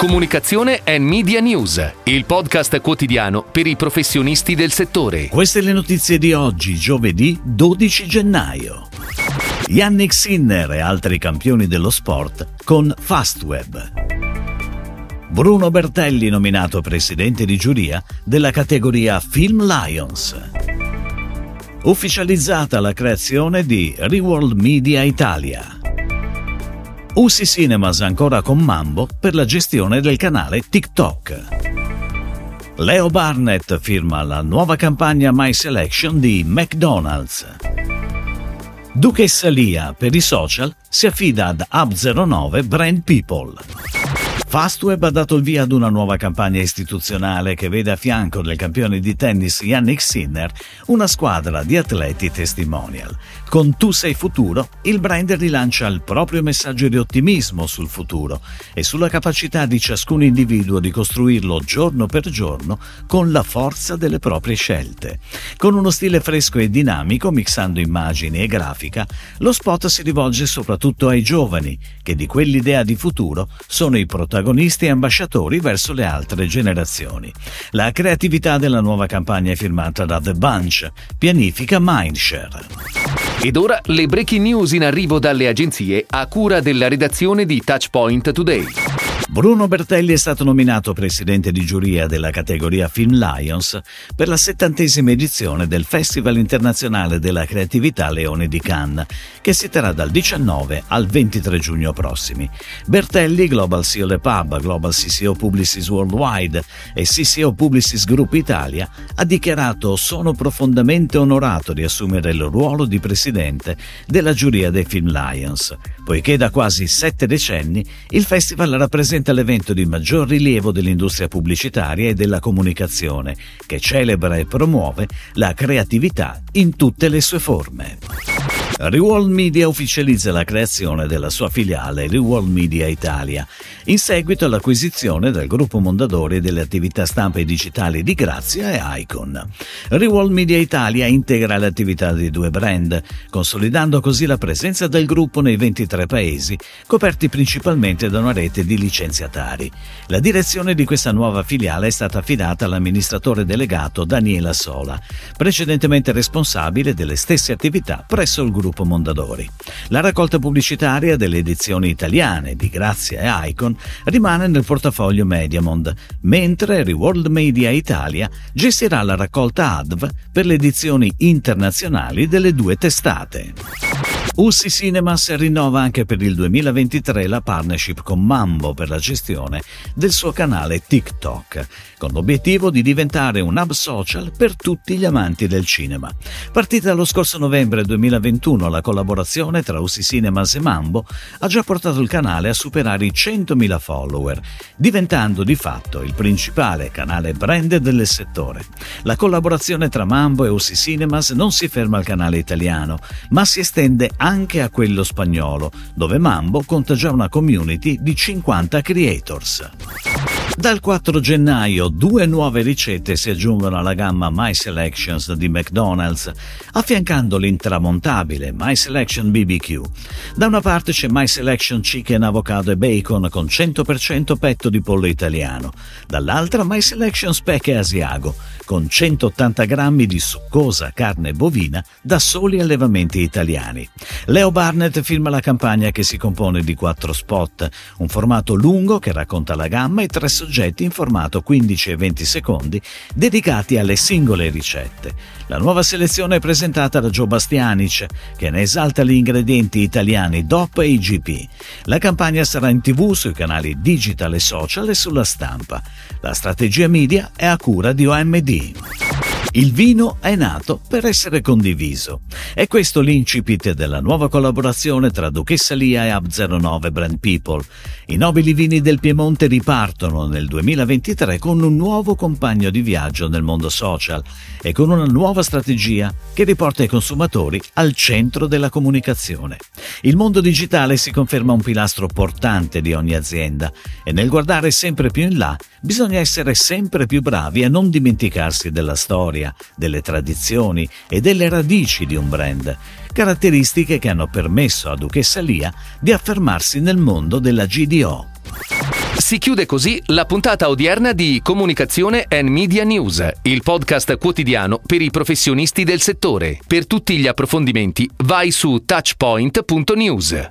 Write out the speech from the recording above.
Comunicazione e Media News, il podcast quotidiano per i professionisti del settore. Queste le notizie di oggi, giovedì 12 gennaio. Yannick Sinner e altri campioni dello sport con Fastweb. Bruno Bertelli nominato presidente di giuria della categoria Film Lions. Ufficializzata la creazione di Reworld Media Italia. Usi Cinemas ancora con Mambo per la gestione del canale TikTok. Leo Barnett firma la nuova campagna My Selection di McDonald's. Duchessa Lia per i social si affida ad Hub09 Brand People. Fastweb ha dato il via ad una nuova campagna istituzionale che vede a fianco del campione di tennis Yannick Sinner una squadra di atleti testimonial. Con Tu sei futuro, il brand rilancia il proprio messaggio di ottimismo sul futuro e sulla capacità di ciascun individuo di costruirlo giorno per giorno con la forza delle proprie scelte. Con uno stile fresco e dinamico, mixando immagini e grafica, lo spot si rivolge soprattutto ai giovani, che di quell'idea di futuro sono i protagonisti protagonisti e ambasciatori verso le altre generazioni. La creatività della nuova campagna è firmata da The Bunch, pianifica Mindshare. Ed ora le breaking news in arrivo dalle agenzie a cura della redazione di Touchpoint Today. Bruno Bertelli è stato nominato presidente di giuria della categoria Film Lions per la settantesima edizione del Festival internazionale della creatività Leone di Cannes, che si terrà dal 19 al 23 giugno prossimi. Bertelli, Global CEO Le Pub, Global CCO Publicis Worldwide e CCO Publicis Group Italia, ha dichiarato sono profondamente onorato di assumere il ruolo di presidente della giuria dei Film Lions, poiché da quasi sette decenni il festival rappresenta rappresenta l'evento di maggior rilievo dell'industria pubblicitaria e della comunicazione, che celebra e promuove la creatività in tutte le sue forme. Reworld Media ufficializza la creazione della sua filiale Reworld Media Italia, in seguito all'acquisizione del gruppo Mondadori delle attività stampa e digitali di Grazia e Icon. Reworld Media Italia integra le attività dei due brand, consolidando così la presenza del gruppo nei 23 paesi, coperti principalmente da una rete di licenziatari. La direzione di questa nuova filiale è stata affidata all'amministratore delegato Daniela Sola, precedentemente responsabile delle stesse attività presso il gruppo gruppo Mondadori. La raccolta pubblicitaria delle edizioni italiane di Grazia e Icon rimane nel portafoglio Mediamond, mentre Reworld Media Italia gestirà la raccolta ADV per le edizioni internazionali delle due testate. Ussi Cinemas rinnova anche per il 2023 la partnership con Mambo per la gestione del suo canale TikTok, con l'obiettivo di diventare un hub social per tutti gli amanti del cinema. Partita lo scorso novembre 2021, la collaborazione tra Ussi Cinemas e Mambo ha già portato il canale a superare i 100.000 follower, diventando di fatto il principale canale branded del settore. La collaborazione tra Mambo e Ussi Cinemas non si ferma al canale italiano, ma si estende anche a quello spagnolo, dove Mambo conta già una community di 50 creators. Dal 4 gennaio due nuove ricette si aggiungono alla gamma My Selections di McDonald's, affiancando l'intramontabile My Selection BBQ. Da una parte c'è My Selection Chicken Avocado e Bacon con 100% petto di pollo italiano, dall'altra My Selection Speck e Asiago con 180 grammi di succosa carne bovina da soli allevamenti italiani. Leo Barnett firma la campagna che si compone di quattro spot, un formato lungo che racconta la gamma e tre soggetti in formato 15 e 20 secondi dedicati alle singole ricette. La nuova selezione è presentata da Joe Bastianic, che ne esalta gli ingredienti italiani DOP e IGP. La campagna sarà in tv, sui canali digital e social e sulla stampa. La strategia media è a cura di OMD. Il vino è nato per essere condiviso. È questo l'incipit della nuova collaborazione tra Duchessa Lia e Ab09 Brand People. I nobili vini del Piemonte ripartono nel 2023 con un nuovo compagno di viaggio nel mondo social e con una nuova strategia che riporta i consumatori al centro della comunicazione. Il mondo digitale si conferma un pilastro portante di ogni azienda e nel guardare sempre più in là bisogna essere sempre più bravi a non dimenticarsi della storia storia, delle tradizioni e delle radici di un brand, caratteristiche che hanno permesso a Duchessa Lia di affermarsi nel mondo della GDO. Si chiude così la puntata odierna di Comunicazione and Media News, il podcast quotidiano per i professionisti del settore. Per tutti gli approfondimenti vai su touchpoint.news.